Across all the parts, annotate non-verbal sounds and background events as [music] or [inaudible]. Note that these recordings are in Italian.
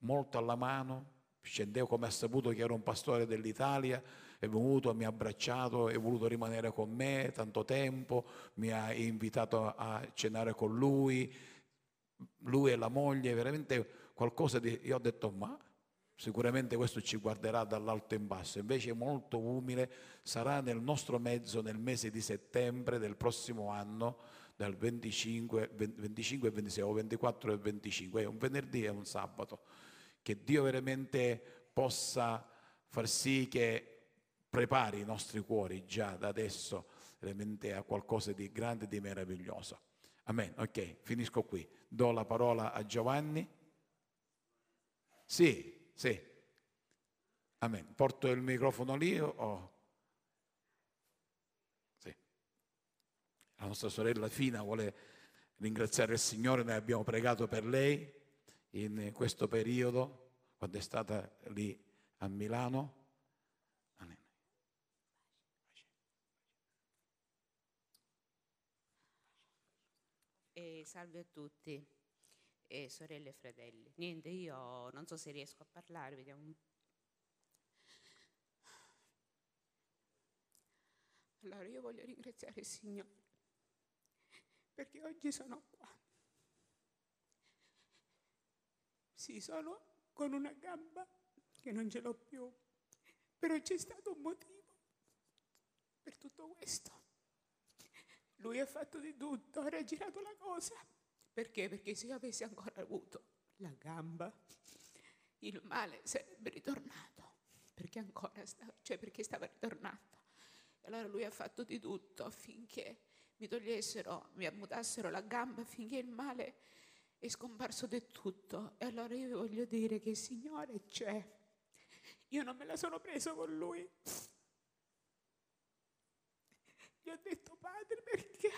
molto alla mano, scendevo come ha saputo che ero un pastore dell'Italia, è venuto, mi ha abbracciato, è voluto rimanere con me tanto tempo, mi ha invitato a cenare con lui, lui e la moglie, veramente qualcosa di... Io ho detto, ma sicuramente questo ci guarderà dall'alto in basso, invece molto umile, sarà nel nostro mezzo nel mese di settembre del prossimo anno, dal 25, 25 e 26 o 24 e 25, è un venerdì e un sabato, che Dio veramente possa far sì che prepari i nostri cuori già da adesso veramente a qualcosa di grande e di meraviglioso. Amen. Ok, finisco qui. Do la parola a Giovanni. Sì, sì. Amen. Porto il microfono lì o... Sì. La nostra sorella Fina vuole ringraziare il Signore, noi abbiamo pregato per lei in questo periodo, quando è stata lì a Milano. E salve a tutti, e sorelle e fratelli. Niente, io non so se riesco a parlare, vediamo. Allora io voglio ringraziare il Signore perché oggi sono qua. Sì, sono con una gamba che non ce l'ho più, però c'è stato un motivo per tutto questo. Lui ha fatto di tutto, ha raggirato la cosa. Perché? Perché se io avessi ancora avuto la gamba, il male sarebbe ritornato. Perché ancora stava, cioè perché stava ritornando. E allora lui ha fatto di tutto affinché mi togliessero, mi ammutassero la gamba, affinché il male è scomparso del tutto. E allora io vi voglio dire che il Signore c'è. Io non me la sono preso con lui. Gli ho detto, padre, perché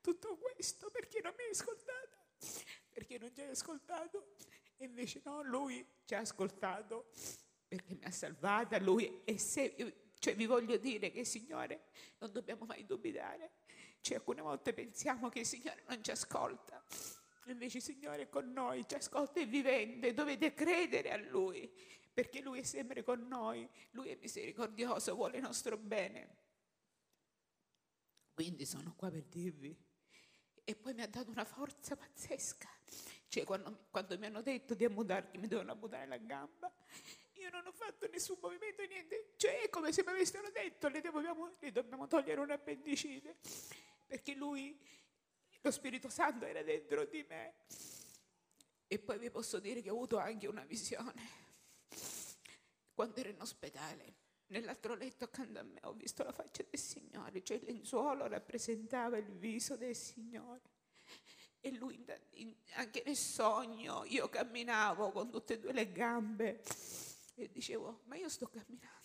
tutto questo? Perché non mi hai ascoltata? Perché non ci hai ascoltato? E invece no, lui ci ha ascoltato perché mi ha salvata, lui e se... Cioè vi voglio dire che Signore non dobbiamo mai dubitare. Cioè alcune volte pensiamo che il Signore non ci ascolta. Invece il Signore è con noi, ci ascolta e vivente, dovete credere a Lui, perché Lui è sempre con noi, Lui è misericordioso, vuole il nostro bene. Quindi sono qua per dirvi. E poi mi ha dato una forza pazzesca. Cioè, quando, quando mi hanno detto di ammutarmi, mi devono ammutare la gamba, io non ho fatto nessun movimento, niente. Cioè, è come se mi avessero detto, le dobbiamo, le dobbiamo togliere un appendicite. Perché lui, lo Spirito Santo era dentro di me. E poi vi posso dire che ho avuto anche una visione. Quando ero in ospedale, Nell'altro letto accanto a me ho visto la faccia del Signore, cioè il lenzuolo rappresentava il viso del Signore. E lui, anche nel sogno, io camminavo con tutte e due le gambe e dicevo, ma io sto camminando.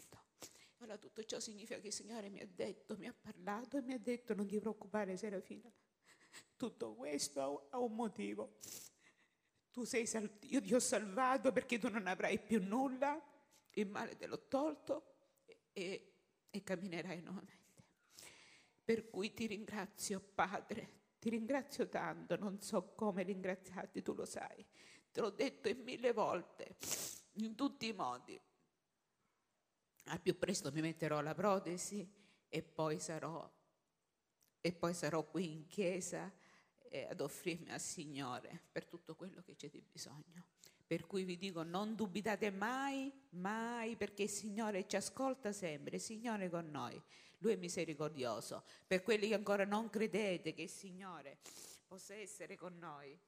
Allora tutto ciò significa che il Signore mi ha detto, mi ha parlato e mi ha detto non ti preoccupare Serafina, tutto questo ha un motivo. Tu sei sal- io ti ho salvato perché tu non avrai più nulla, il male te l'ho tolto e, e camminerai nuovamente. Per cui ti ringrazio, Padre, ti ringrazio tanto, non so come ringraziarti, tu lo sai. Te l'ho detto in mille volte, in tutti i modi. Al più presto mi metterò la protesi e poi sarò, e poi sarò qui in chiesa eh, ad offrirmi al Signore per tutto quello che c'è di bisogno. Per cui vi dico non dubitate mai, mai, perché il Signore ci ascolta sempre, il Signore è con noi, Lui è misericordioso. Per quelli che ancora non credete che il Signore possa essere con noi,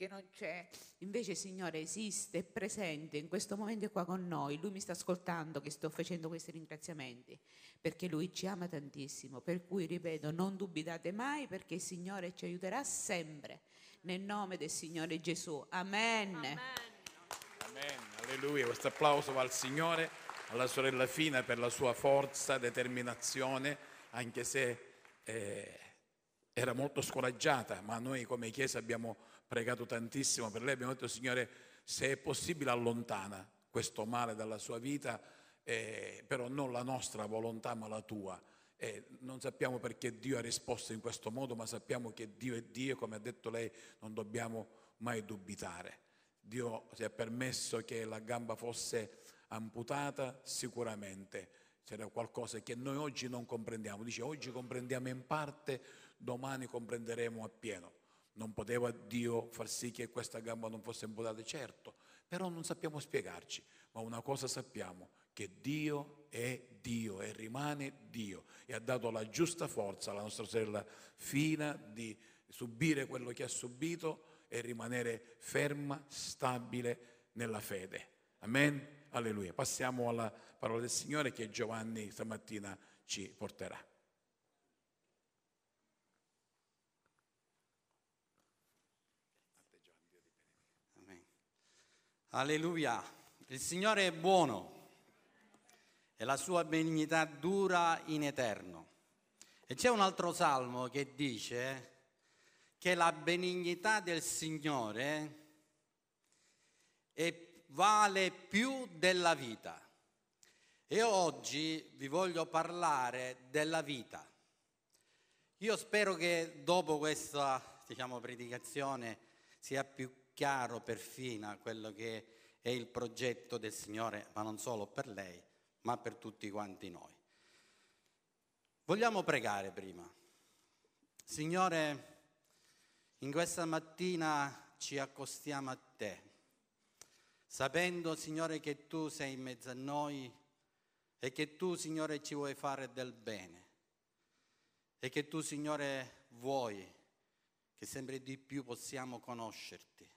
che non c'è, invece il Signore esiste, è presente, in questo momento è qua con noi, Lui mi sta ascoltando che sto facendo questi ringraziamenti, perché Lui ci ama tantissimo. Per cui, ripeto, non dubitate mai, perché il Signore ci aiuterà sempre. Nel nome del Signore Gesù. Amen. Amen. Amen, alleluia. Questo applauso va al Signore, alla sorella Fina per la sua forza, determinazione, anche se eh, era molto scoraggiata, ma noi come Chiesa abbiamo pregato tantissimo per lei, abbiamo detto Signore, se è possibile allontana questo male dalla sua vita, eh, però non la nostra volontà ma la tua. Eh, non sappiamo perché Dio ha risposto in questo modo, ma sappiamo che Dio è Dio, come ha detto lei, non dobbiamo mai dubitare. Dio si è permesso che la gamba fosse amputata, sicuramente c'era qualcosa che noi oggi non comprendiamo. Dice oggi comprendiamo in parte, domani comprenderemo appieno. Non poteva Dio far sì che questa gamba non fosse amputata, certo, però non sappiamo spiegarci, ma una cosa sappiamo, che Dio è Dio e rimane Dio e ha dato la giusta forza alla nostra sorella Fina di subire quello che ha subito e rimanere ferma, stabile nella fede. Amen. Alleluia. Passiamo alla parola del Signore che Giovanni stamattina ci porterà. Amen. Alleluia. Il Signore è buono e la sua benignità dura in eterno. E c'è un altro salmo che dice che la benignità del Signore è, vale più della vita. E oggi vi voglio parlare della vita. Io spero che dopo questa diciamo, predicazione sia più chiaro per Fina quello che è il progetto del Signore, ma non solo per lei, ma per tutti quanti noi. Vogliamo pregare prima. Signore, in questa mattina ci accostiamo a te, sapendo, Signore, che tu sei in mezzo a noi e che tu, Signore, ci vuoi fare del bene e che tu, Signore, vuoi che sempre di più possiamo conoscerti,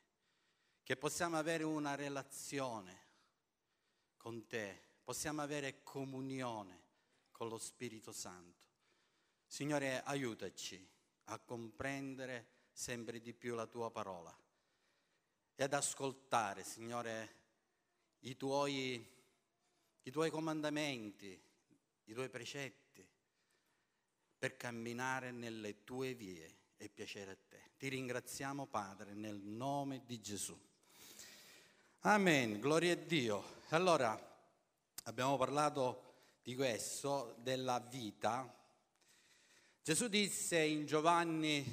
che possiamo avere una relazione con te, possiamo avere comunione con lo Spirito Santo. Signore, aiutaci a comprendere sempre di più la tua parola e ad ascoltare, Signore, i tuoi, i tuoi comandamenti, i tuoi precetti, per camminare nelle tue vie e piacere a te. Ti ringraziamo, Padre, nel nome di Gesù. Amen, gloria a Dio. Allora, abbiamo parlato di questo, della vita. Gesù disse in Giovanni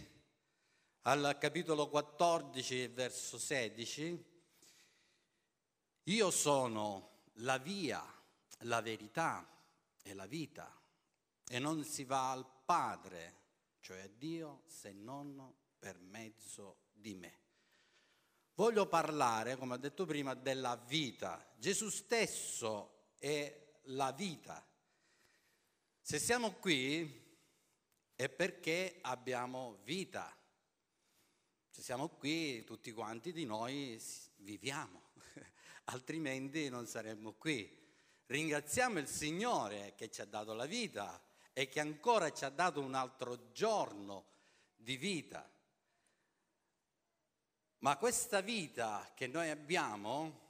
al capitolo 14, verso 16, io sono la via, la verità e la vita e non si va al Padre, cioè a Dio, se non per mezzo di me. Voglio parlare, come ho detto prima, della vita. Gesù stesso è la vita. Se siamo qui è perché abbiamo vita. Se siamo qui, tutti quanti di noi viviamo, [laughs] altrimenti non saremmo qui. Ringraziamo il Signore che ci ha dato la vita e che ancora ci ha dato un altro giorno di vita. Ma questa vita che noi abbiamo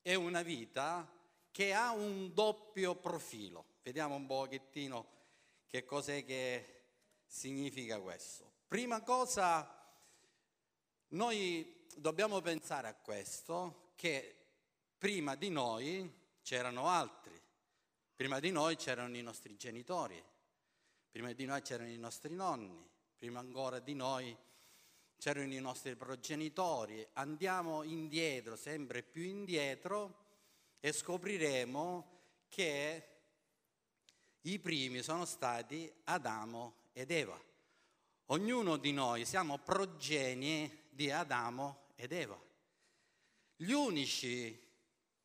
è una vita che ha un doppio profilo. Vediamo un pochettino che cos'è che significa questo. Prima cosa noi dobbiamo pensare a questo, che prima di noi c'erano altri, prima di noi c'erano i nostri genitori, prima di noi c'erano i nostri nonni, prima ancora di noi c'erano i nostri progenitori. Andiamo indietro, sempre più indietro, e scopriremo che i primi sono stati Adamo ed Eva. Ognuno di noi siamo progenie di Adamo ed Eva. Gli unici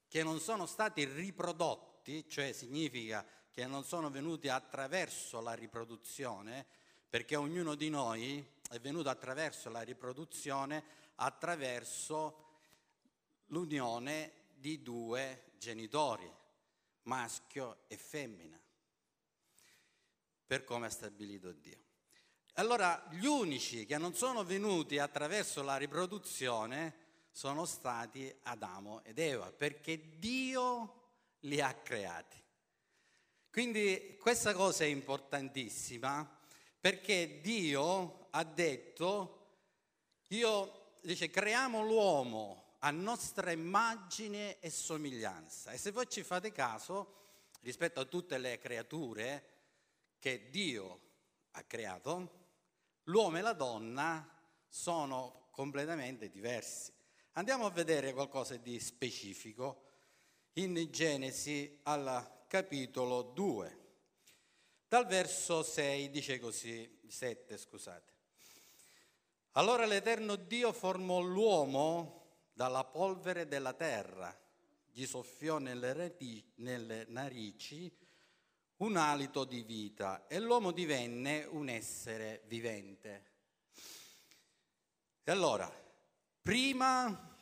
che non sono stati riprodotti, cioè significa che non sono venuti attraverso la riproduzione, perché ognuno di noi è venuto attraverso la riproduzione, attraverso l'unione di due genitori, maschio e femmina, per come ha stabilito Dio. Allora gli unici che non sono venuti attraverso la riproduzione sono stati Adamo ed Eva, perché Dio li ha creati. Quindi questa cosa è importantissima perché Dio ha detto, io dice, creiamo l'uomo a nostra immagine e somiglianza. E se voi ci fate caso, rispetto a tutte le creature che Dio ha creato, l'uomo e la donna sono completamente diversi. Andiamo a vedere qualcosa di specifico in Genesi al capitolo 2. Dal verso 6 dice così, 7 scusate. Allora l'Eterno Dio formò l'uomo dalla polvere della terra, gli soffiò nelle, reti, nelle narici un alito di vita e l'uomo divenne un essere vivente. E allora, prima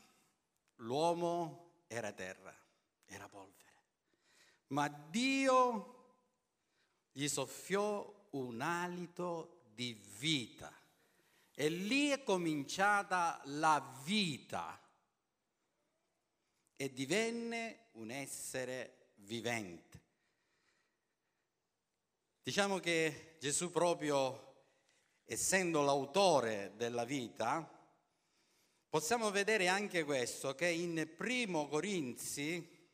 l'uomo era terra, era polvere, ma Dio gli soffiò un alito di vita e lì è cominciata la vita e divenne un essere vivente. Diciamo che Gesù proprio, essendo l'autore della vita, possiamo vedere anche questo, che in Primo Corinzi,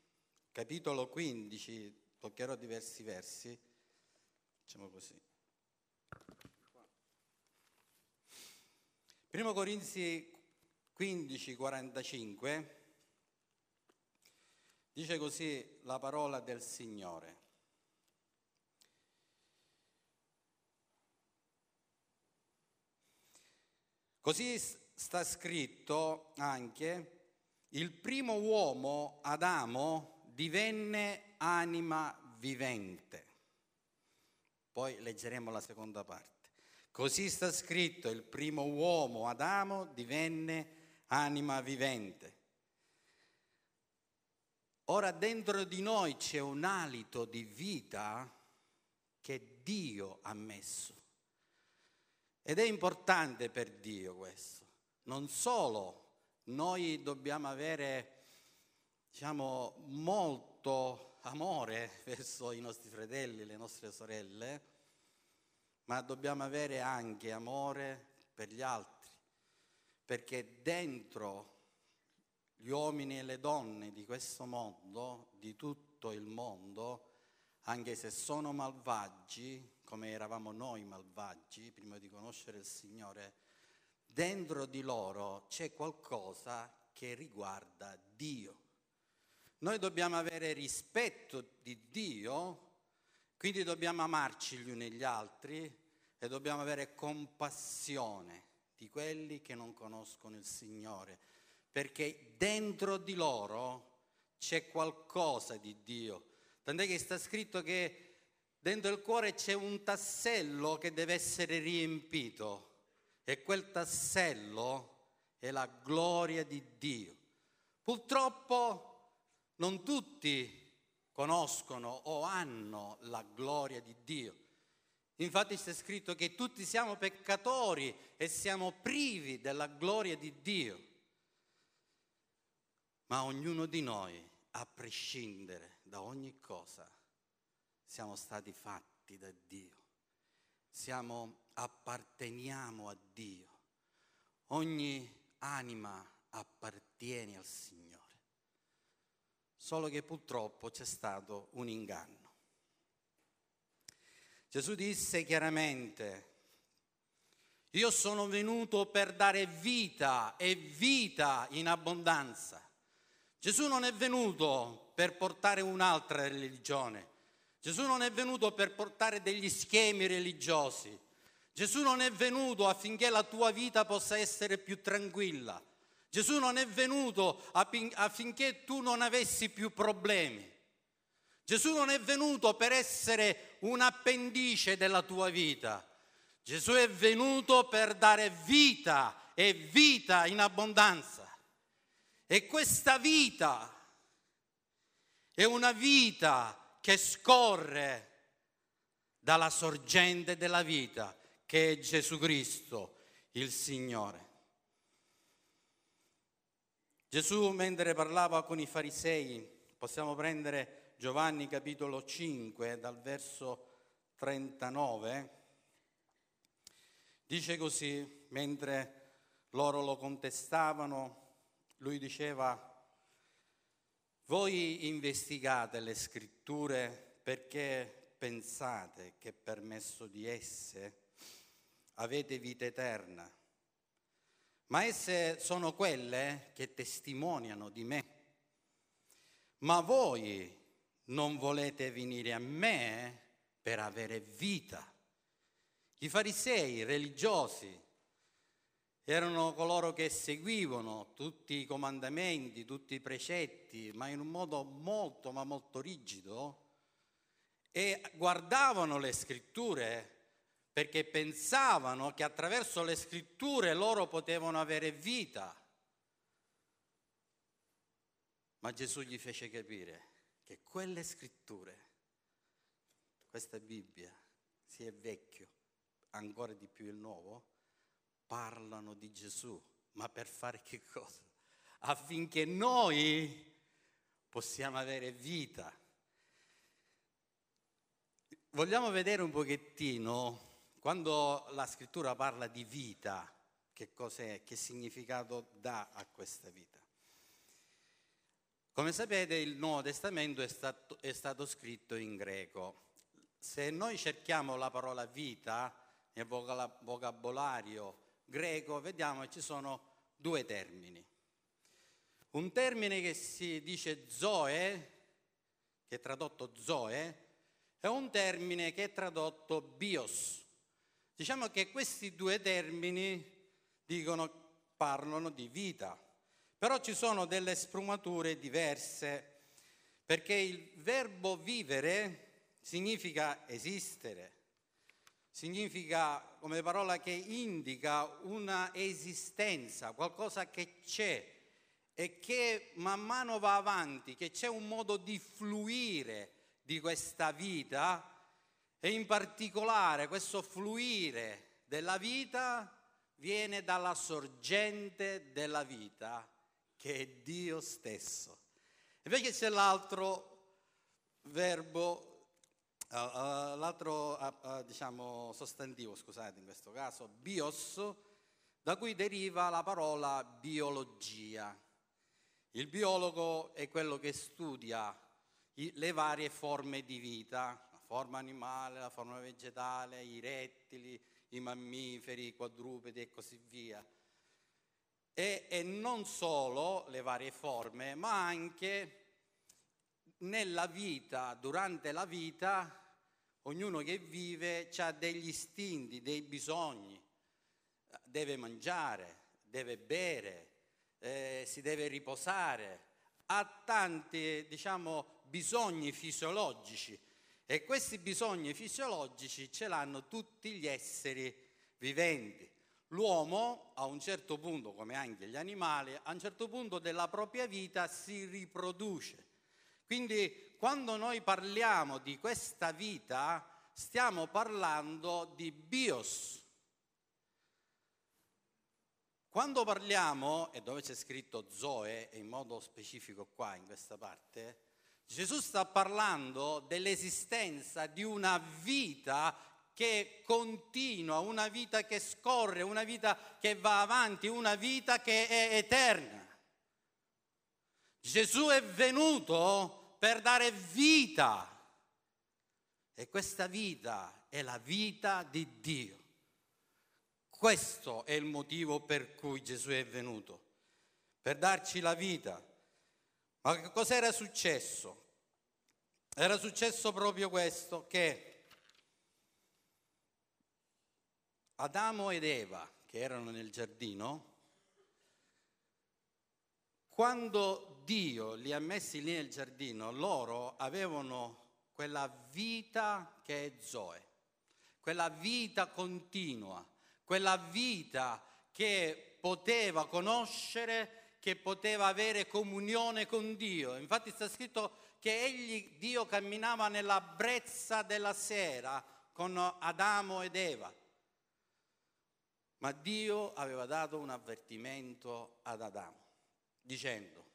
capitolo 15, toccherò diversi versi, Facciamo così. Primo Corinzi 15, 45 dice così la parola del Signore. Così sta scritto anche, il primo uomo, Adamo, divenne anima vivente. Poi leggeremo la seconda parte. Così sta scritto, il primo uomo, Adamo, divenne anima vivente. Ora dentro di noi c'è un alito di vita che Dio ha messo. Ed è importante per Dio questo. Non solo noi dobbiamo avere, diciamo, molto amore [laughs] verso i nostri fratelli, le nostre sorelle, ma dobbiamo avere anche amore per gli altri, perché dentro gli uomini e le donne di questo mondo, di tutto il mondo, anche se sono malvagi, come eravamo noi malvagi prima di conoscere il Signore, dentro di loro c'è qualcosa che riguarda Dio. Noi dobbiamo avere rispetto di Dio, quindi dobbiamo amarci gli uni gli altri e dobbiamo avere compassione di quelli che non conoscono il Signore, perché dentro di loro c'è qualcosa di Dio. Tant'è che sta scritto che dentro il cuore c'è un tassello che deve essere riempito e quel tassello è la gloria di Dio. Purtroppo non tutti conoscono o hanno la gloria di Dio. Infatti c'è scritto che tutti siamo peccatori e siamo privi della gloria di Dio. Ma ognuno di noi, a prescindere da ogni cosa, siamo stati fatti da Dio. Siamo, apparteniamo a Dio. Ogni anima appartiene al Signore solo che purtroppo c'è stato un inganno. Gesù disse chiaramente, io sono venuto per dare vita e vita in abbondanza. Gesù non è venuto per portare un'altra religione. Gesù non è venuto per portare degli schemi religiosi. Gesù non è venuto affinché la tua vita possa essere più tranquilla. Gesù non è venuto affinché tu non avessi più problemi. Gesù non è venuto per essere un appendice della tua vita. Gesù è venuto per dare vita e vita in abbondanza. E questa vita è una vita che scorre dalla sorgente della vita, che è Gesù Cristo, il Signore. Gesù mentre parlava con i farisei, possiamo prendere Giovanni capitolo 5 dal verso 39, dice così, mentre loro lo contestavano, lui diceva, voi investigate le scritture perché pensate che per messo di esse avete vita eterna ma esse sono quelle che testimoniano di me. Ma voi non volete venire a me per avere vita. I farisei religiosi erano coloro che seguivano tutti i comandamenti, tutti i precetti, ma in un modo molto, ma molto rigido, e guardavano le scritture perché pensavano che attraverso le scritture loro potevano avere vita. Ma Gesù gli fece capire che quelle scritture, questa Bibbia, sia vecchio, ancora di più il nuovo, parlano di Gesù, ma per fare che cosa? Affinché noi possiamo avere vita. Vogliamo vedere un pochettino quando la scrittura parla di vita, che cos'è, che significato dà a questa vita. Come sapete il Nuovo Testamento è stato, è stato scritto in greco. Se noi cerchiamo la parola vita nel vocabolario greco, vediamo che ci sono due termini. Un termine che si dice zoe, che è tradotto zoe, e un termine che è tradotto bios. Diciamo che questi due termini dicono, parlano di vita, però ci sono delle sfumature diverse, perché il verbo vivere significa esistere, significa come parola che indica una esistenza, qualcosa che c'è e che man mano va avanti, che c'è un modo di fluire di questa vita e in particolare questo fluire della vita viene dalla sorgente della vita che è Dio stesso. Invece c'è l'altro verbo Uh, l'altro uh, diciamo, sostantivo, scusate in questo caso, bios, da cui deriva la parola biologia. Il biologo è quello che studia le varie forme di vita, forma animale, la forma vegetale, i rettili, i mammiferi, i quadrupedi e così via. E, e non solo le varie forme, ma anche nella vita, durante la vita, ognuno che vive ha degli istinti, dei bisogni, deve mangiare, deve bere, eh, si deve riposare, ha tanti, diciamo, bisogni fisiologici e questi bisogni fisiologici ce l'hanno tutti gli esseri viventi. L'uomo a un certo punto, come anche gli animali, a un certo punto della propria vita si riproduce quindi quando noi parliamo di questa vita stiamo parlando di bios. Quando parliamo, e dove c'è scritto Zoe, e in modo specifico qua in questa parte, Gesù sta parlando dell'esistenza di una vita che continua, una vita che scorre, una vita che va avanti, una vita che è eterna. Gesù è venuto per dare vita e questa vita è la vita di Dio. Questo è il motivo per cui Gesù è venuto, per darci la vita. Ma che cos'era successo? Era successo proprio questo, che Adamo ed Eva, che erano nel giardino, quando Dio li ha messi lì nel giardino, loro avevano quella vita che è Zoe, quella vita continua, quella vita che poteva conoscere, che poteva avere comunione con Dio. Infatti sta scritto che egli, Dio, camminava nella brezza della sera con Adamo ed Eva. Ma Dio aveva dato un avvertimento ad Adamo dicendo,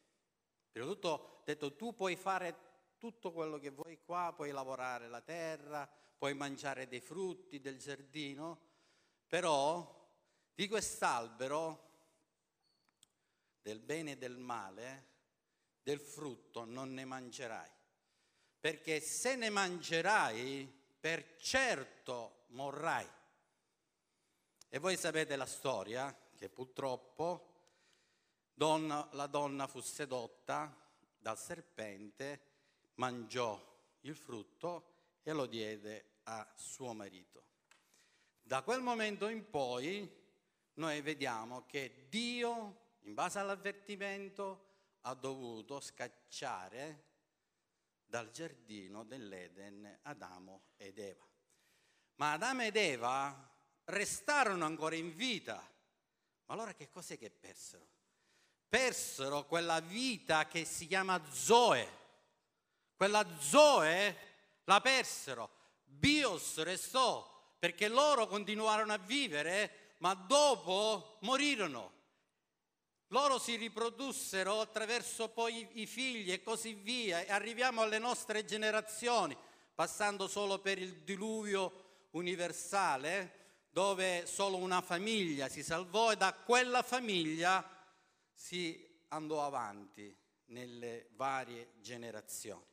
prima di tutto detto tu puoi fare tutto quello che vuoi qua, puoi lavorare la terra, puoi mangiare dei frutti del giardino, però di quest'albero del bene e del male, del frutto non ne mangerai, perché se ne mangerai per certo morrai. E voi sapete la storia, che purtroppo donna, la donna fu sedotta dal serpente, mangiò il frutto e lo diede a suo marito. Da quel momento in poi noi vediamo che Dio, in base all'avvertimento, ha dovuto scacciare dal giardino dell'Eden Adamo ed Eva. Ma Adamo ed Eva restarono ancora in vita. Ma allora che cos'è che persero? Persero quella vita che si chiama Zoe. Quella Zoe la persero. Bios restò perché loro continuarono a vivere, ma dopo morirono. Loro si riprodussero attraverso poi i figli e così via, e arriviamo alle nostre generazioni, passando solo per il diluvio universale, dove solo una famiglia si salvò e da quella famiglia si andò avanti nelle varie generazioni.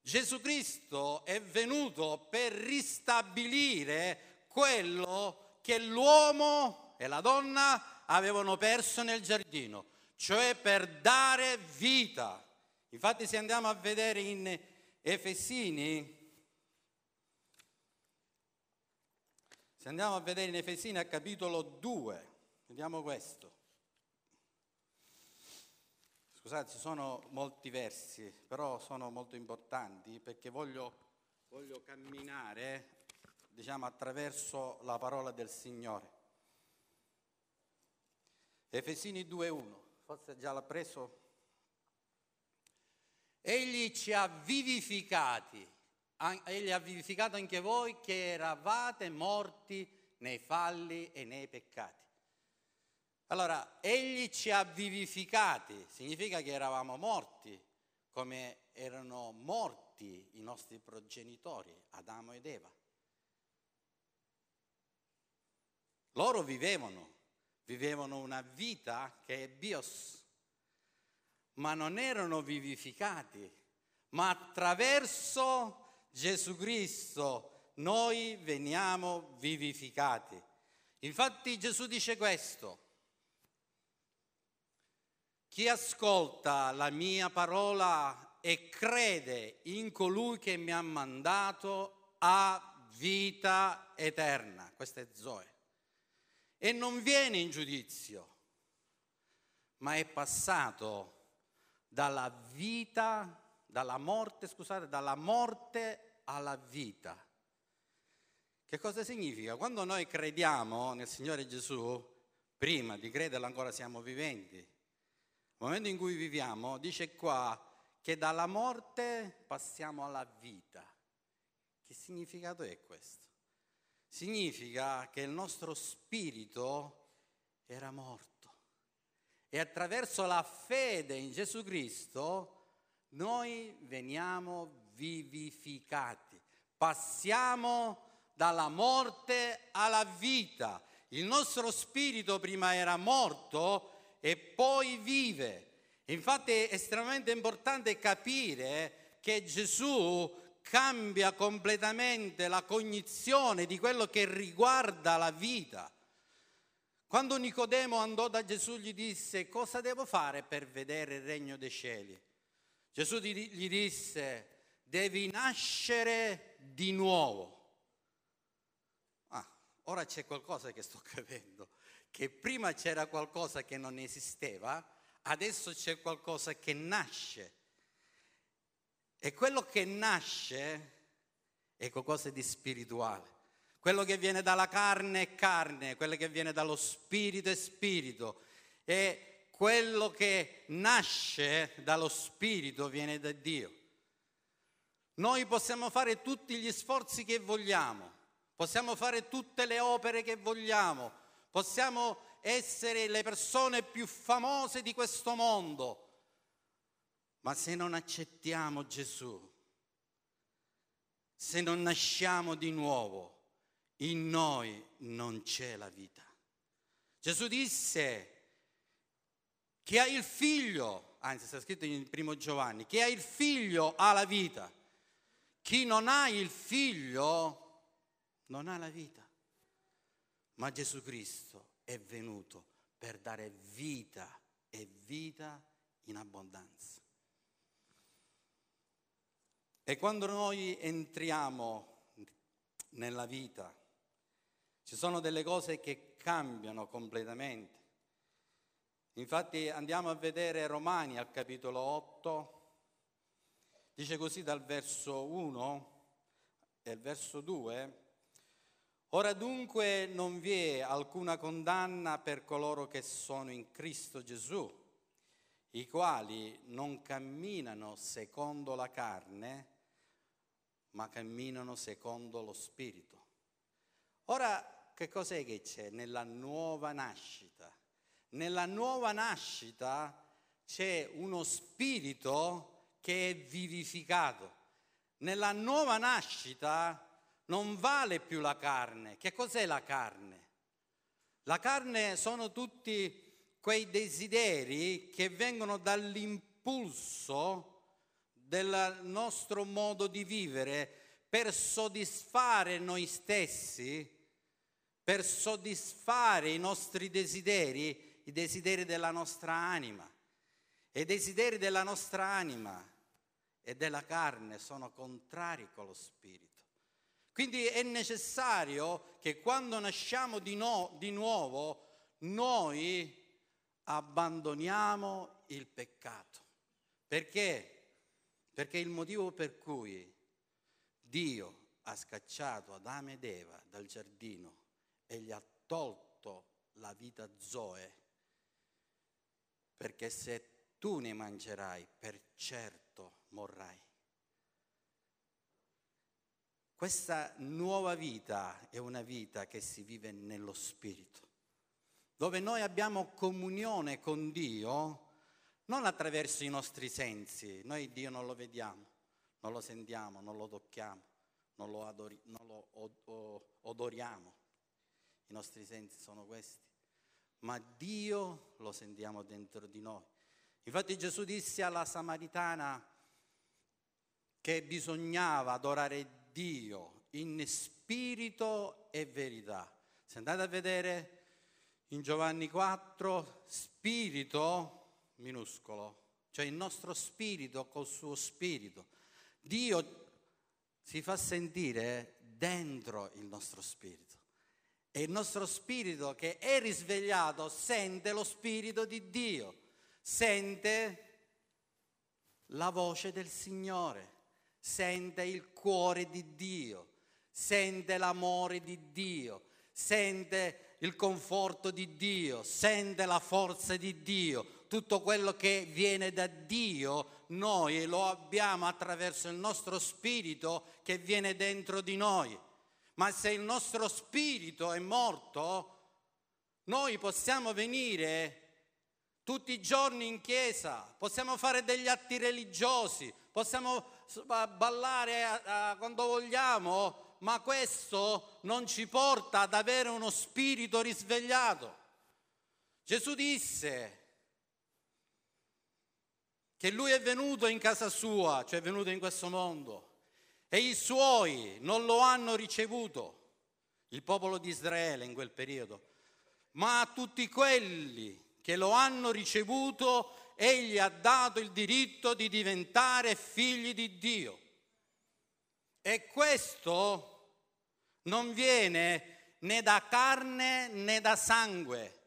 Gesù Cristo è venuto per ristabilire quello che l'uomo e la donna avevano perso nel giardino, cioè per dare vita. Infatti se andiamo a vedere in Efesini, se andiamo a vedere in Efesini a capitolo 2, vediamo questo. Scusate, ci sono molti versi, però sono molto importanti perché voglio, voglio camminare, diciamo, attraverso la parola del Signore. Efesini 2.1, forse già l'ha preso. Egli ci ha vivificati, egli ha vivificato anche voi che eravate morti nei falli e nei peccati. Allora, egli ci ha vivificati, significa che eravamo morti, come erano morti i nostri progenitori, Adamo ed Eva. Loro vivevano, vivevano una vita che è bios, ma non erano vivificati, ma attraverso Gesù Cristo noi veniamo vivificati. Infatti Gesù dice questo, chi ascolta la mia parola e crede in colui che mi ha mandato ha vita eterna. Questa è Zoe e non viene in giudizio, ma è passato dalla vita, dalla morte, scusate, dalla morte alla vita. Che cosa significa? Quando noi crediamo nel Signore Gesù, prima di crederlo ancora siamo viventi. Nel momento in cui viviamo, dice qua che dalla morte passiamo alla vita. Che significato è questo? Significa che il nostro spirito era morto e attraverso la fede in Gesù Cristo noi veniamo vivificati, passiamo dalla morte alla vita. Il nostro spirito prima era morto e poi vive. Infatti è estremamente importante capire che Gesù cambia completamente la cognizione di quello che riguarda la vita. Quando Nicodemo andò da Gesù gli disse cosa devo fare per vedere il regno dei cieli? Gesù gli disse devi nascere di nuovo. Ah, ora c'è qualcosa che sto [laughs] capendo, che prima c'era qualcosa che non esisteva, adesso c'è qualcosa che nasce e quello che nasce è qualcosa di spirituale. Quello che viene dalla carne è carne, quello che viene dallo spirito è spirito. E quello che nasce dallo spirito viene da Dio. Noi possiamo fare tutti gli sforzi che vogliamo, possiamo fare tutte le opere che vogliamo, possiamo essere le persone più famose di questo mondo, ma se non accettiamo Gesù, se non nasciamo di nuovo, in noi non c'è la vita. Gesù disse, chi ha il figlio, anzi sta scritto in primo Giovanni, chi ha il figlio ha la vita, chi non ha il figlio non ha la vita. Ma Gesù Cristo è venuto per dare vita e vita in abbondanza. E quando noi entriamo nella vita, ci sono delle cose che cambiano completamente. Infatti andiamo a vedere Romani al capitolo 8, dice così dal verso 1 e il verso 2, Ora dunque non vi è alcuna condanna per coloro che sono in Cristo Gesù, i quali non camminano secondo la carne, ma camminano secondo lo Spirito. Ora, che cos'è che c'è nella nuova nascita? Nella nuova nascita c'è uno spirito che è vivificato. Nella nuova nascita non vale più la carne. Che cos'è la carne? La carne sono tutti quei desideri che vengono dall'impulso del nostro modo di vivere per soddisfare noi stessi, per soddisfare i nostri desideri, i desideri della nostra anima. E i desideri della nostra anima e della carne sono contrari con lo spirito. Quindi è necessario che quando nasciamo di, no, di nuovo noi abbandoniamo il peccato. Perché? Perché il motivo per cui Dio ha scacciato Adamo ed Eva dal giardino e gli ha tolto la vita Zoe, perché se tu ne mangerai, per certo morrai. Questa nuova vita è una vita che si vive nello Spirito, dove noi abbiamo comunione con Dio non attraverso i nostri sensi, noi Dio non lo vediamo, non lo sentiamo, non lo tocchiamo, non lo, adori, non lo od- odoriamo, i nostri sensi sono questi, ma Dio lo sentiamo dentro di noi. Infatti Gesù disse alla Samaritana che bisognava adorare Dio in spirito e verità. Se andate a vedere in Giovanni 4, spirito minuscolo, cioè il nostro spirito col suo spirito. Dio si fa sentire dentro il nostro spirito. E il nostro spirito che è risvegliato sente lo spirito di Dio, sente la voce del Signore sente il cuore di Dio, sente l'amore di Dio, sente il conforto di Dio, sente la forza di Dio. Tutto quello che viene da Dio noi lo abbiamo attraverso il nostro spirito che viene dentro di noi. Ma se il nostro spirito è morto, noi possiamo venire tutti i giorni in chiesa, possiamo fare degli atti religiosi, possiamo ballare quando vogliamo, ma questo non ci porta ad avere uno spirito risvegliato. Gesù disse che lui è venuto in casa sua, cioè è venuto in questo mondo, e i suoi non lo hanno ricevuto, il popolo di Israele in quel periodo, ma a tutti quelli che lo hanno ricevuto egli ha dato il diritto di diventare figli di Dio. E questo non viene né da carne né da sangue,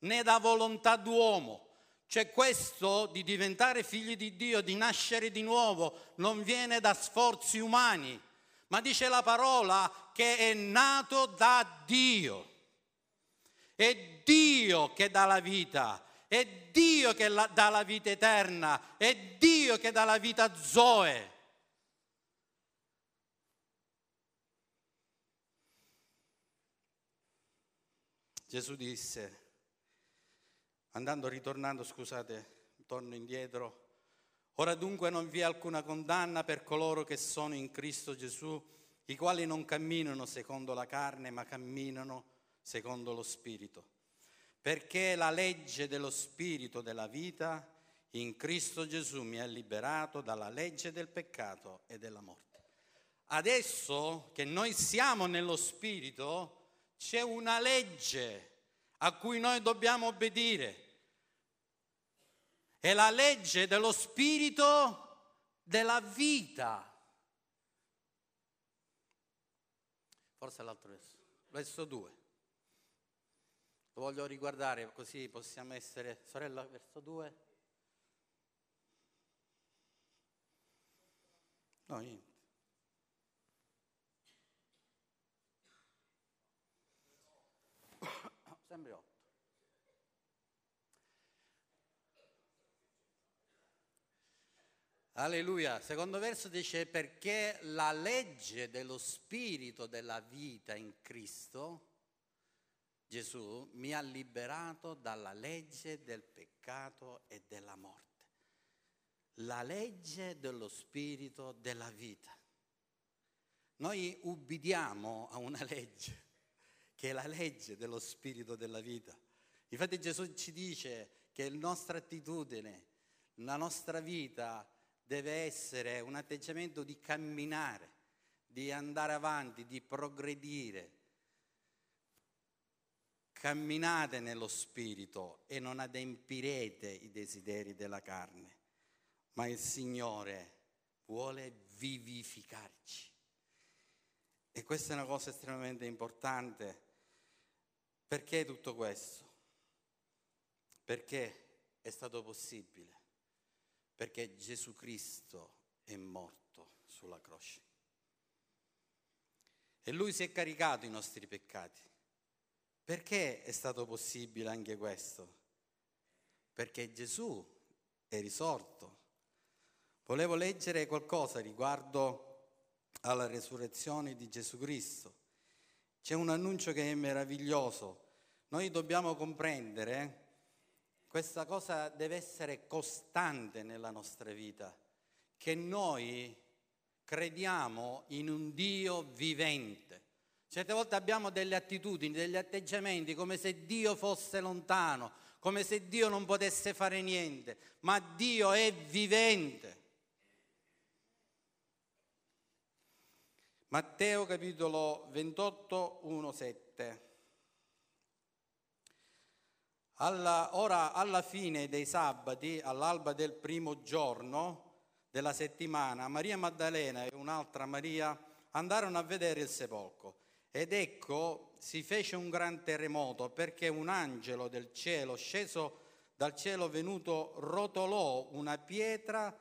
né da volontà d'uomo. Cioè questo di diventare figli di Dio, di nascere di nuovo, non viene da sforzi umani, ma dice la parola che è nato da Dio. È Dio che dà la vita, è Dio che la, dà la vita eterna, è Dio che dà la vita Zoe. Gesù disse, andando, ritornando, scusate, torno indietro, ora dunque non vi è alcuna condanna per coloro che sono in Cristo Gesù, i quali non camminano secondo la carne, ma camminano secondo lo Spirito perché la legge dello Spirito della vita in Cristo Gesù mi ha liberato dalla legge del peccato e della morte. Adesso che noi siamo nello Spirito, c'è una legge a cui noi dobbiamo obbedire. È la legge dello spirito della vita. Forse l'altro verso, verso 2. Lo voglio riguardare così possiamo essere, sorella, verso 2. No, niente. Sempre 8. Alleluia. Secondo verso dice perché la legge dello spirito della vita in Cristo, Gesù, mi ha liberato dalla legge del peccato e della morte. La legge dello spirito della vita. Noi ubbidiamo a una legge, che è la legge dello spirito della vita. Infatti Gesù ci dice che la nostra attitudine, la nostra vita, deve essere un atteggiamento di camminare, di andare avanti, di progredire. Camminate nello spirito e non adempirete i desideri della carne, ma il Signore vuole vivificarci. E questa è una cosa estremamente importante. Perché tutto questo? Perché è stato possibile perché Gesù Cristo è morto sulla croce. E lui si è caricato i nostri peccati. Perché è stato possibile anche questo? Perché Gesù è risorto. Volevo leggere qualcosa riguardo alla resurrezione di Gesù Cristo. C'è un annuncio che è meraviglioso. Noi dobbiamo comprendere questa cosa deve essere costante nella nostra vita, che noi crediamo in un Dio vivente. Certe volte abbiamo delle attitudini, degli atteggiamenti come se Dio fosse lontano, come se Dio non potesse fare niente, ma Dio è vivente. Matteo capitolo 28, 1, 7. Alla, ora, alla fine dei sabati, all'alba del primo giorno della settimana, Maria Maddalena e un'altra Maria andarono a vedere il sepolcro. Ed ecco, si fece un gran terremoto perché un angelo del cielo, sceso dal cielo venuto, rotolò una pietra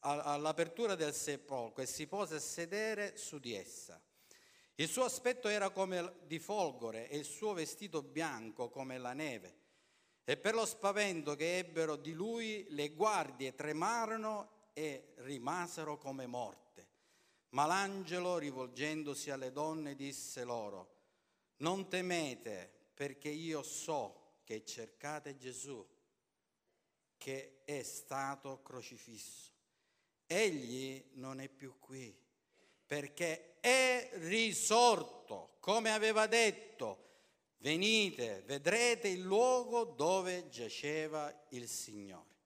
all'apertura del sepolcro e si pose a sedere su di essa. Il suo aspetto era come di folgore e il suo vestito bianco come la neve. E per lo spavento che ebbero di lui, le guardie tremarono e rimasero come morte. Ma l'angelo, rivolgendosi alle donne, disse loro, non temete, perché io so che cercate Gesù, che è stato crocifisso. Egli non è più qui, perché è risorto, come aveva detto venite, vedrete il luogo dove giaceva il Signore.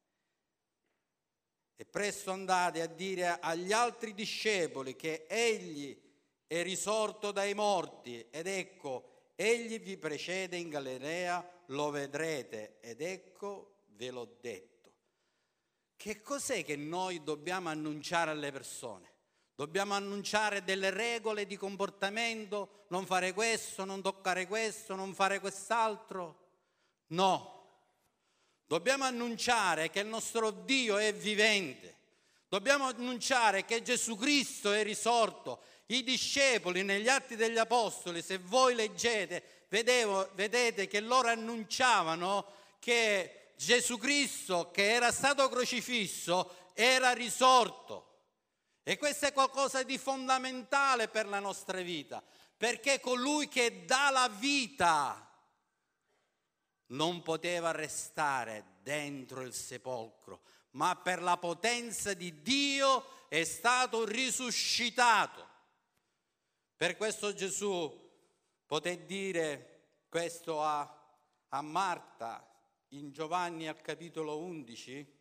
E presto andate a dire agli altri discepoli che egli è risorto dai morti ed ecco, egli vi precede in Galilea, lo vedrete ed ecco, ve l'ho detto. Che cos'è che noi dobbiamo annunciare alle persone? Dobbiamo annunciare delle regole di comportamento, non fare questo, non toccare questo, non fare quest'altro. No. Dobbiamo annunciare che il nostro Dio è vivente. Dobbiamo annunciare che Gesù Cristo è risorto. I discepoli negli atti degli apostoli, se voi leggete, vedevo, vedete che loro annunciavano che Gesù Cristo, che era stato crocifisso, era risorto. E questo è qualcosa di fondamentale per la nostra vita, perché colui che dà la vita non poteva restare dentro il sepolcro, ma per la potenza di Dio è stato risuscitato. Per questo Gesù poté dire questo a, a Marta in Giovanni al capitolo 11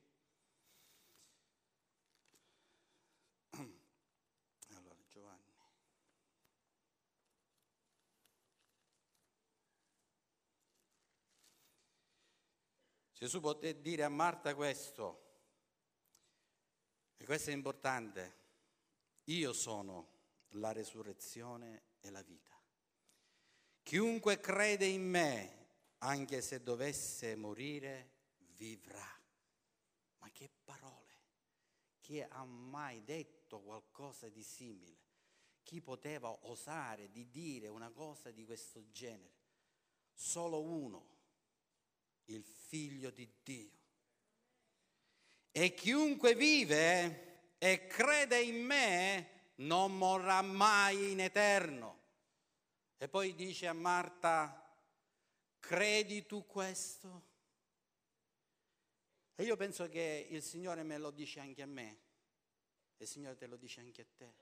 [clears throat] Gesù poté dire a Marta questo, e questo è importante, io sono la resurrezione e la vita. Chiunque crede in me, anche se dovesse morire, vivrà. Ma che parole! Chi ha mai detto qualcosa di simile? Chi poteva osare di dire una cosa di questo genere? Solo uno, il figlio di Dio. E chiunque vive e crede in me non morrà mai in eterno. E poi dice a Marta, credi tu questo? E io penso che il Signore me lo dice anche a me e il Signore te lo dice anche a te.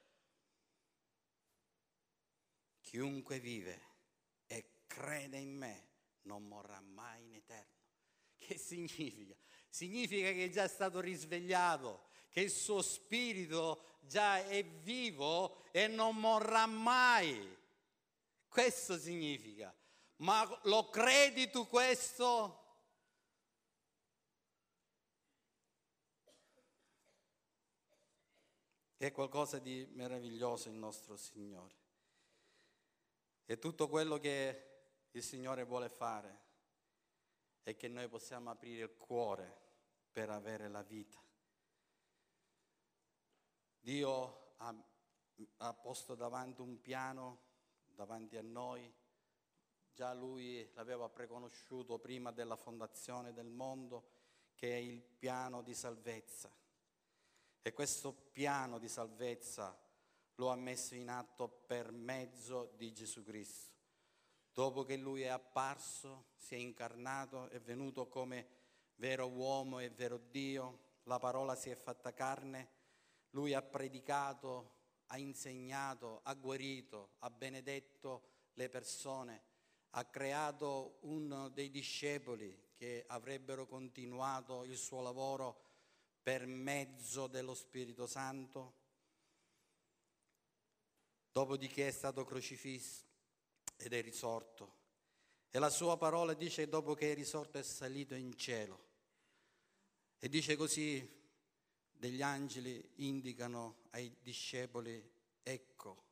Chiunque vive e crede in me non morrà mai in eterno. Che significa? Significa che è già stato risvegliato, che il suo spirito già è vivo e non morrà mai. Questo significa. Ma lo credi tu questo? È qualcosa di meraviglioso il nostro Signore. E tutto quello che il Signore vuole fare è che noi possiamo aprire il cuore per avere la vita. Dio ha, ha posto davanti un piano davanti a noi, già Lui l'aveva preconosciuto prima della fondazione del mondo, che è il piano di salvezza. E questo piano di salvezza lo ha messo in atto per mezzo di Gesù Cristo. Dopo che Lui è apparso, si è incarnato, è venuto come vero uomo e vero Dio, la parola si è fatta carne, Lui ha predicato, ha insegnato, ha guarito, ha benedetto le persone, ha creato uno dei discepoli che avrebbero continuato il suo lavoro per mezzo dello Spirito Santo. Dopodiché è stato crocifisso ed è risorto. E la sua parola dice dopo che è risorto è salito in cielo. E dice così degli angeli indicano ai discepoli, ecco,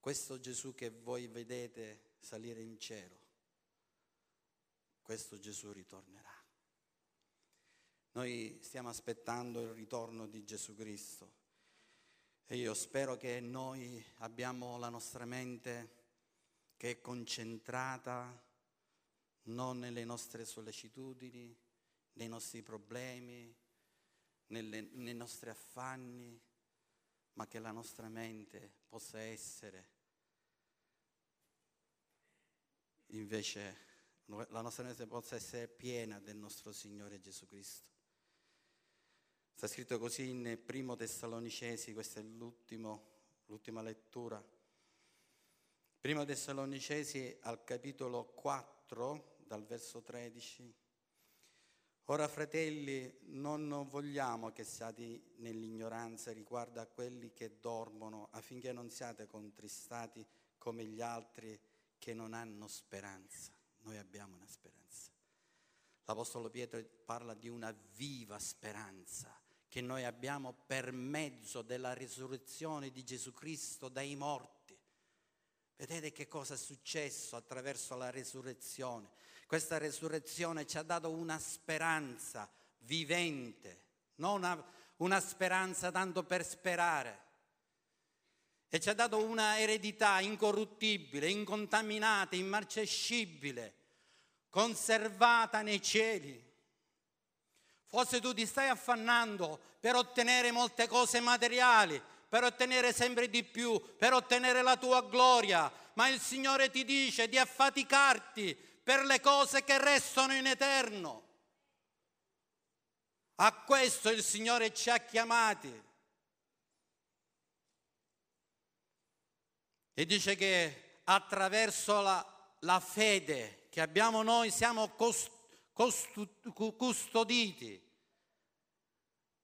questo Gesù che voi vedete salire in cielo, questo Gesù ritornerà. Noi stiamo aspettando il ritorno di Gesù Cristo e io spero che noi abbiamo la nostra mente che è concentrata non nelle nostre sollecitudini, nei nostri problemi, nelle, nei nostri affanni, ma che la nostra mente possa essere invece la nostra mente possa essere piena del nostro Signore Gesù Cristo. Sta scritto così in Primo Tessalonicesi, questa è l'ultima lettura. Primo Tessalonicesi al capitolo 4, dal verso 13. Ora fratelli, non vogliamo che siate nell'ignoranza riguardo a quelli che dormono, affinché non siate contristati come gli altri che non hanno speranza. Noi abbiamo una speranza. L'Apostolo Pietro parla di una viva speranza che noi abbiamo per mezzo della risurrezione di Gesù Cristo dai morti. Vedete che cosa è successo attraverso la risurrezione? Questa resurrezione ci ha dato una speranza vivente, non una speranza tanto per sperare. E ci ha dato una eredità incorruttibile, incontaminata, immarcescibile, conservata nei cieli. Forse tu ti stai affannando per ottenere molte cose materiali, per ottenere sempre di più, per ottenere la tua gloria, ma il Signore ti dice di affaticarti per le cose che restano in eterno. A questo il Signore ci ha chiamati. E dice che attraverso la, la fede che abbiamo noi siamo cost, costu, custoditi,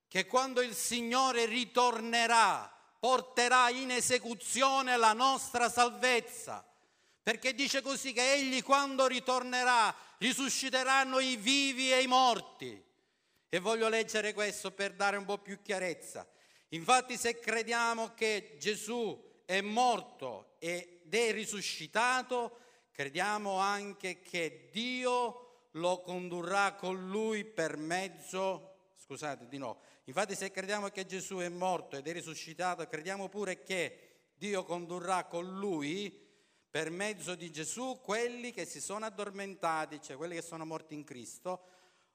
che quando il Signore ritornerà porterà in esecuzione la nostra salvezza perché dice così che egli quando ritornerà risusciteranno i vivi e i morti. E voglio leggere questo per dare un po' più chiarezza. Infatti se crediamo che Gesù è morto ed è risuscitato, crediamo anche che Dio lo condurrà con lui per mezzo, scusate di no, infatti se crediamo che Gesù è morto ed è risuscitato, crediamo pure che Dio condurrà con lui per mezzo di Gesù quelli che si sono addormentati, cioè quelli che sono morti in Cristo.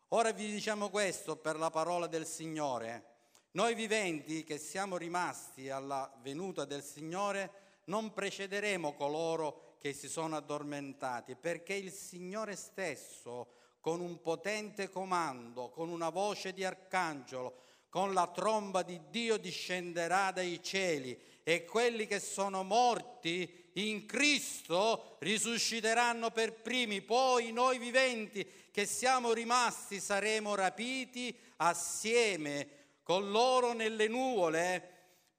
Ora vi diciamo questo per la parola del Signore. Noi viventi che siamo rimasti alla venuta del Signore non precederemo coloro che si sono addormentati, perché il Signore stesso, con un potente comando, con una voce di arcangelo, con la tromba di Dio discenderà dai cieli e quelli che sono morti in Cristo risusciteranno per primi, poi noi viventi che siamo rimasti saremo rapiti assieme con loro nelle nuvole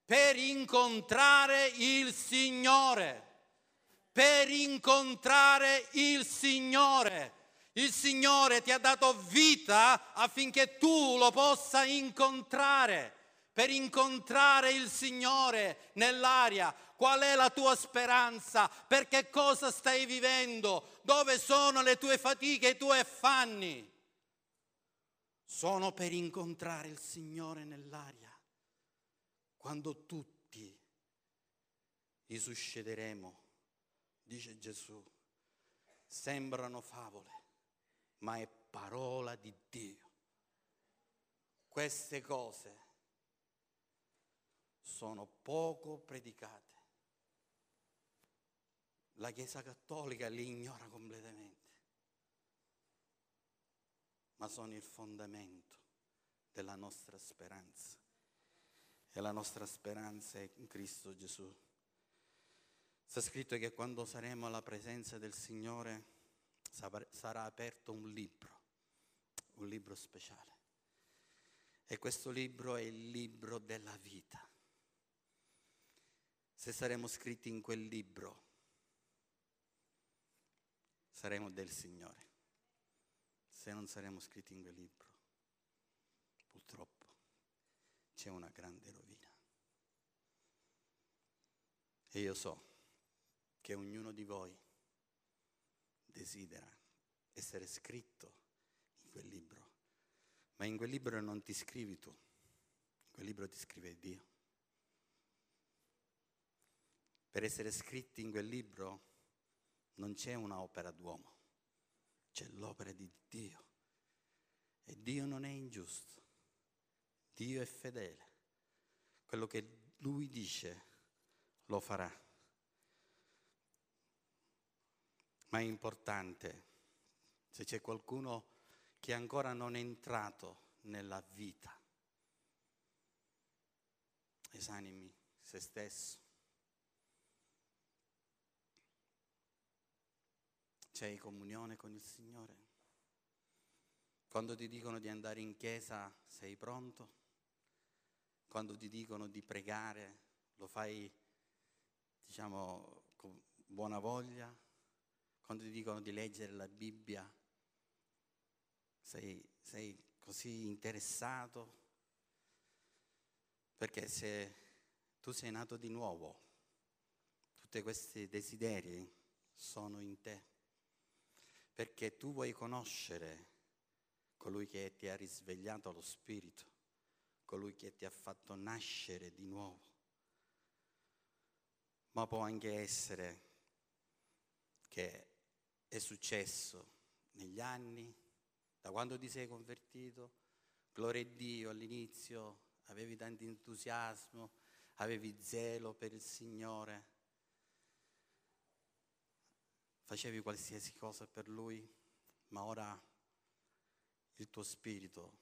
per incontrare il Signore, per incontrare il Signore. Il Signore ti ha dato vita affinché tu lo possa incontrare, per incontrare il Signore nell'aria. Qual è la tua speranza? Per che cosa stai vivendo? Dove sono le tue fatiche, i tuoi affanni? Sono per incontrare il Signore nell'aria. Quando tutti risusciteremo, dice Gesù, sembrano favole ma è parola di Dio. Queste cose sono poco predicate. La Chiesa Cattolica li ignora completamente, ma sono il fondamento della nostra speranza. E la nostra speranza è in Cristo Gesù. Sta scritto che quando saremo alla presenza del Signore, sarà aperto un libro, un libro speciale. E questo libro è il libro della vita. Se saremo scritti in quel libro, saremo del Signore. Se non saremo scritti in quel libro, purtroppo c'è una grande rovina. E io so che ognuno di voi desidera essere scritto in quel libro, ma in quel libro non ti scrivi tu, in quel libro ti scrive Dio. Per essere scritti in quel libro non c'è un'opera d'uomo, c'è l'opera di Dio. E Dio non è ingiusto, Dio è fedele. Quello che Lui dice lo farà. ma è importante se c'è qualcuno che ancora non è entrato nella vita. Esanimi se stesso. C'hai comunione con il Signore? Quando ti dicono di andare in chiesa sei pronto? Quando ti dicono di pregare lo fai, diciamo, con buona voglia? quando ti dicono di leggere la Bibbia, sei, sei così interessato, perché se tu sei nato di nuovo, tutti questi desideri sono in te, perché tu vuoi conoscere colui che ti ha risvegliato lo spirito, colui che ti ha fatto nascere di nuovo. Ma può anche essere che è successo negli anni, da quando ti sei convertito, gloria a Dio, all'inizio avevi tanto entusiasmo, avevi zelo per il Signore, facevi qualsiasi cosa per Lui, ma ora il tuo spirito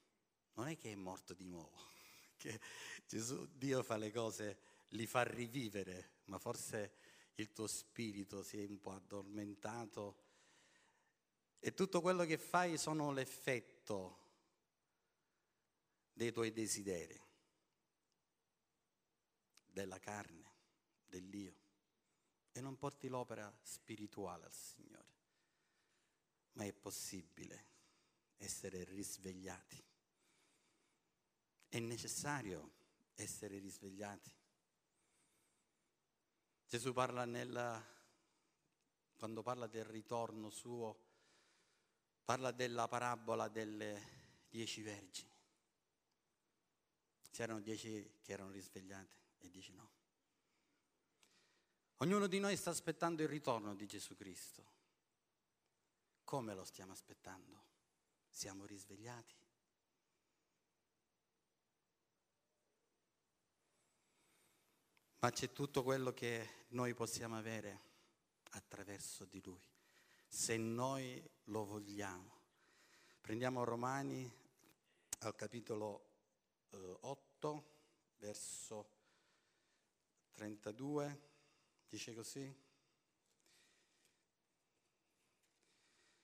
non è che è morto di nuovo, [laughs] che Gesù, Dio fa le cose, li fa rivivere, ma forse il tuo spirito si è un po' addormentato e tutto quello che fai sono l'effetto dei tuoi desideri, della carne, dell'io. E non porti l'opera spirituale al Signore. Ma è possibile essere risvegliati. È necessario essere risvegliati. Gesù parla nella, quando parla del ritorno suo, parla della parabola delle dieci vergini. C'erano dieci che erano risvegliate e dieci no. Ognuno di noi sta aspettando il ritorno di Gesù Cristo. Come lo stiamo aspettando? Siamo risvegliati? Ma c'è tutto quello che noi possiamo avere attraverso di Lui, se noi lo vogliamo. Prendiamo Romani al capitolo eh, 8, verso 32, dice così.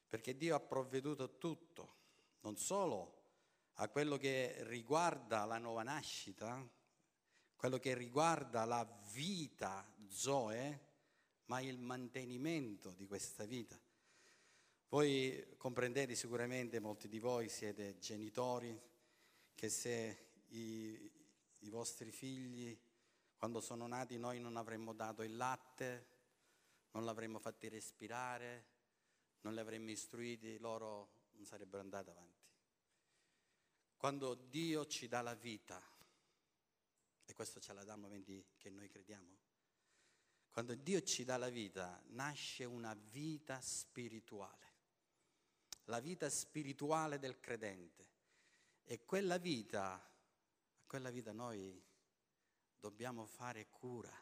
Perché Dio ha provveduto tutto, non solo a quello che riguarda la nuova nascita, quello che riguarda la vita Zoe, ma il mantenimento di questa vita. Voi comprendete sicuramente, molti di voi siete genitori, che se i, i vostri figli, quando sono nati, noi non avremmo dato il latte, non l'avremmo fatti respirare, non li avremmo istruiti, loro non sarebbero andati avanti. Quando Dio ci dà la vita, e questo ce la dà a momenti che noi crediamo, quando Dio ci dà la vita, nasce una vita spirituale, la vita spirituale del credente. E quella vita, quella vita noi dobbiamo fare cura.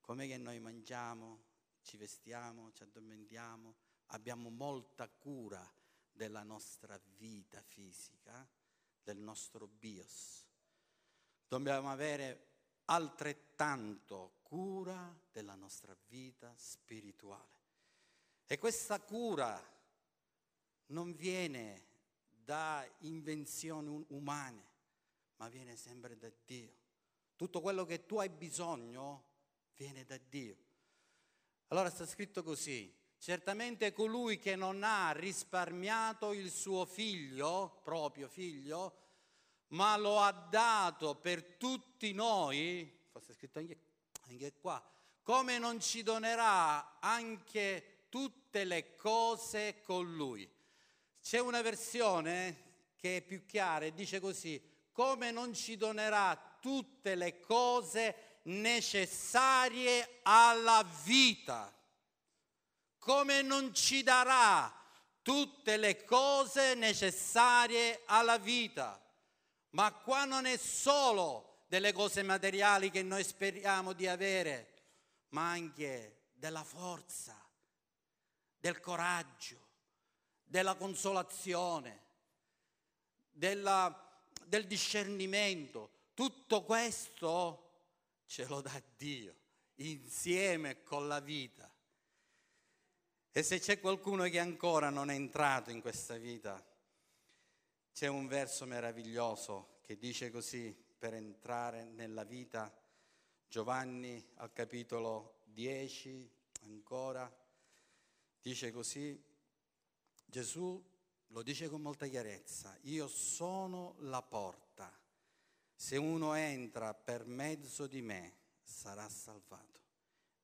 Com'è che noi mangiamo, ci vestiamo, ci addormentiamo, abbiamo molta cura della nostra vita fisica, del nostro bios. Dobbiamo avere altrettanto cura della nostra vita spirituale. E questa cura non viene da invenzioni umane, ma viene sempre da Dio. Tutto quello che tu hai bisogno viene da Dio. Allora sta scritto così, certamente colui che non ha risparmiato il suo figlio, proprio figlio, ma lo ha dato per tutti noi, forse è scritto anche, qua, come non ci donerà anche tutte le cose con lui. C'è una versione che è più chiara e dice così, come non ci donerà tutte le cose necessarie alla vita, come non ci darà tutte le cose necessarie alla vita. Ma qua non è solo delle cose materiali che noi speriamo di avere, ma anche della forza, del coraggio, della consolazione, della, del discernimento. Tutto questo ce lo dà Dio insieme con la vita. E se c'è qualcuno che ancora non è entrato in questa vita, c'è un verso meraviglioso che dice così, per entrare nella vita, Giovanni al capitolo 10 ancora, dice così, Gesù lo dice con molta chiarezza, io sono la porta, se uno entra per mezzo di me sarà salvato,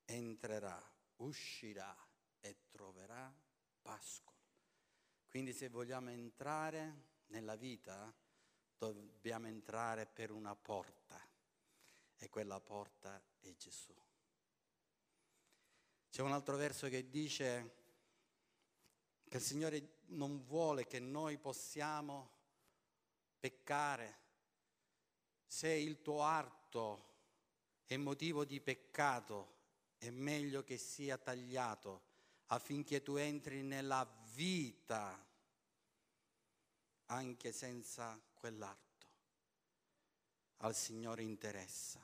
entrerà, uscirà e troverà pascolo. Quindi se vogliamo entrare nella vita dobbiamo entrare per una porta e quella porta è Gesù. C'è un altro verso che dice che il Signore non vuole che noi possiamo peccare se il tuo arto è motivo di peccato, è meglio che sia tagliato affinché tu entri nella vita anche senza quell'arto. Al Signore interessa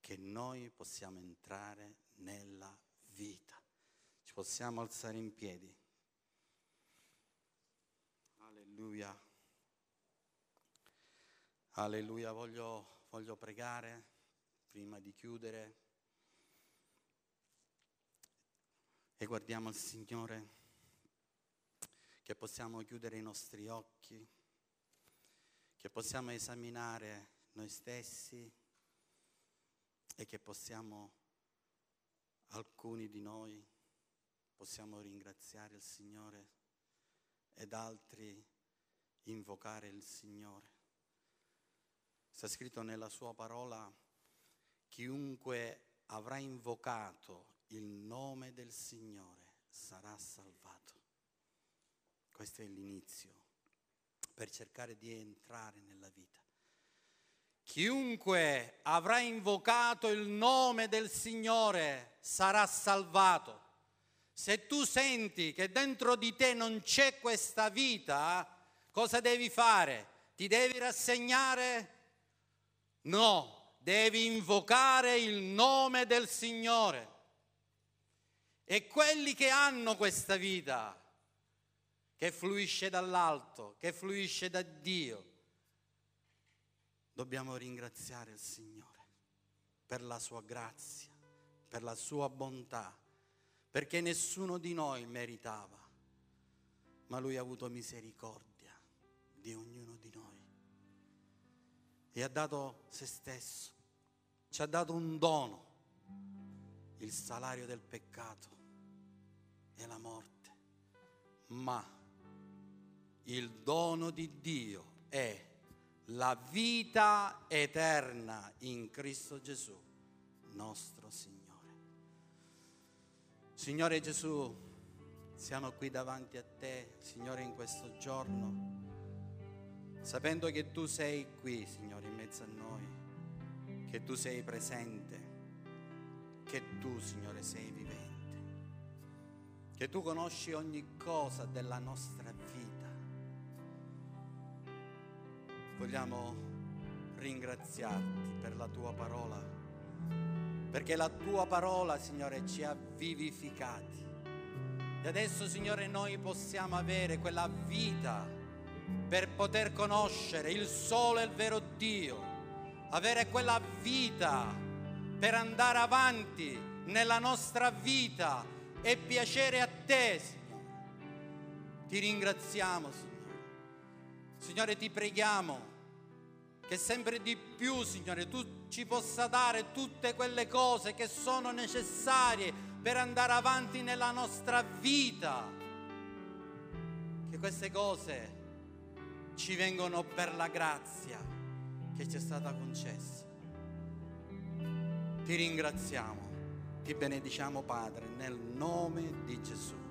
che noi possiamo entrare nella vita. Ci possiamo alzare in piedi. Alleluia. Alleluia, voglio, voglio pregare prima di chiudere. e guardiamo il Signore, che possiamo chiudere i nostri occhi, che possiamo esaminare noi stessi e che possiamo, alcuni di noi, possiamo ringraziare il Signore ed altri invocare il Signore. Sta scritto nella sua parola, chiunque avrà invocato il nome del Signore sarà salvato. Questo è l'inizio per cercare di entrare nella vita. Chiunque avrà invocato il nome del Signore sarà salvato. Se tu senti che dentro di te non c'è questa vita, cosa devi fare? Ti devi rassegnare? No, devi invocare il nome del Signore. E quelli che hanno questa vita, che fluisce dall'alto, che fluisce da Dio, dobbiamo ringraziare il Signore per la sua grazia, per la sua bontà, perché nessuno di noi meritava, ma Lui ha avuto misericordia di ognuno e ha dato se stesso, ci ha dato un dono, il salario del peccato e la morte, ma il dono di Dio è la vita eterna in Cristo Gesù, nostro Signore. Signore Gesù, siamo qui davanti a te, Signore, in questo giorno, sapendo che tu sei qui, Signore, in mezzo a noi, che tu sei presente, che tu, Signore, sei vivente che tu conosci ogni cosa della nostra vita. Vogliamo ringraziarti per la tua parola, perché la tua parola, Signore, ci ha vivificati. E adesso, Signore, noi possiamo avere quella vita per poter conoscere il solo e il vero Dio, avere quella vita per andare avanti nella nostra vita e piacere a te, Signore. Ti ringraziamo, Signore. Signore, ti preghiamo che sempre di più, Signore, tu ci possa dare tutte quelle cose che sono necessarie per andare avanti nella nostra vita. Che queste cose ci vengono per la grazia che ci è stata concessa. Ti ringraziamo. Ti benediciamo Padre nel nome di Gesù.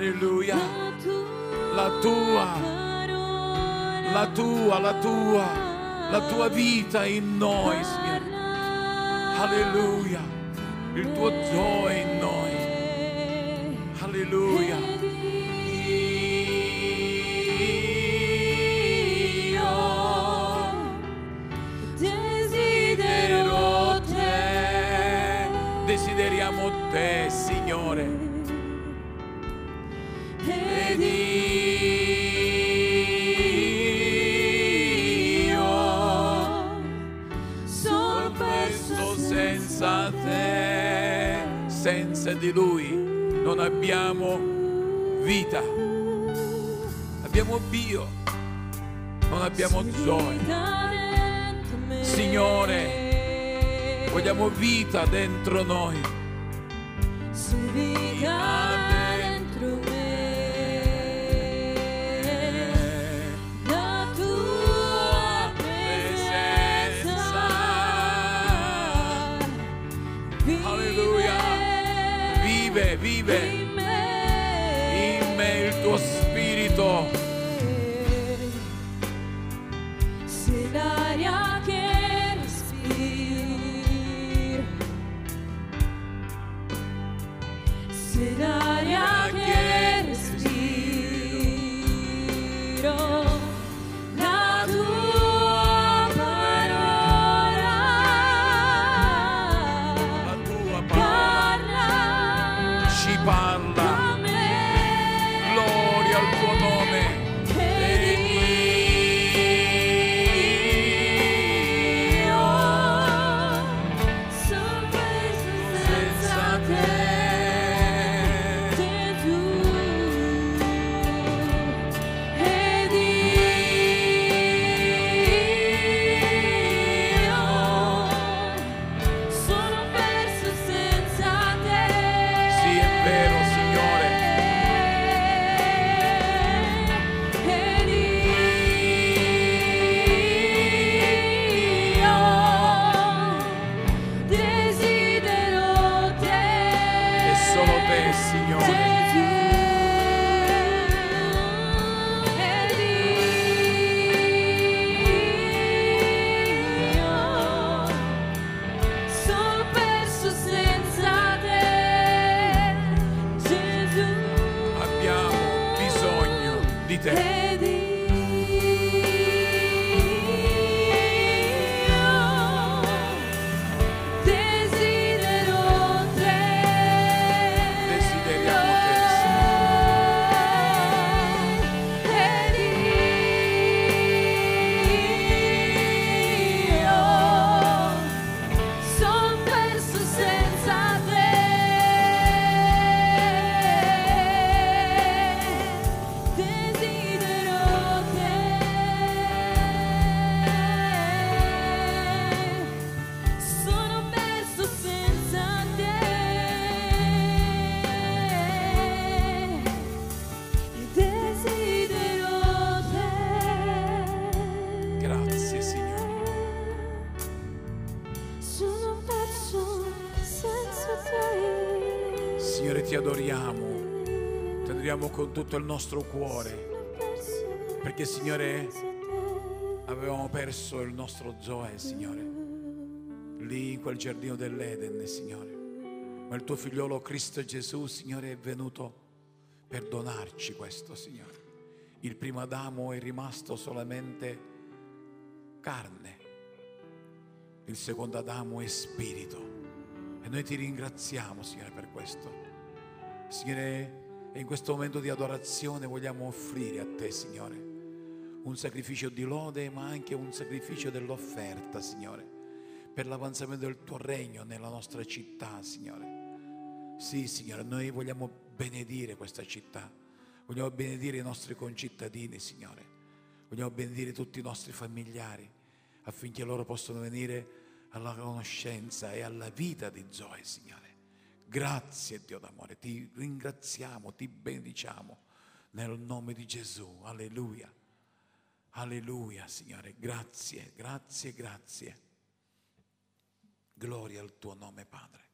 Alleluia. La tua, la tua, la tua, la tua vita in noi, Signore. Alleluia. Il tuo gioia in noi. Alleluia. Di Lui non abbiamo vita, abbiamo Dio, non abbiamo gioia. Signore, vogliamo vita dentro noi. Vive, in me il tuo spirito. Con tutto il nostro cuore. Perché, Signore, avevamo perso il nostro Zoe, Signore. Lì in quel giardino dell'Eden, Signore. Ma il tuo figliolo Cristo Gesù, Signore, è venuto per donarci questo, Signore. Il primo Adamo è rimasto solamente carne. Il secondo Adamo è spirito. E noi ti ringraziamo, Signore, per questo. Signore, e in questo momento di adorazione vogliamo offrire a te, Signore, un sacrificio di lode, ma anche un sacrificio dell'offerta, Signore, per l'avanzamento del tuo regno nella nostra città, Signore. Sì, Signore, noi vogliamo benedire questa città, vogliamo benedire i nostri concittadini, Signore, vogliamo benedire tutti i nostri familiari affinché loro possano venire alla conoscenza e alla vita di Zoe, Signore. Grazie Dio d'amore, ti ringraziamo, ti benediciamo nel nome di Gesù. Alleluia. Alleluia, Signore. Grazie, grazie, grazie. Gloria al tuo nome, Padre.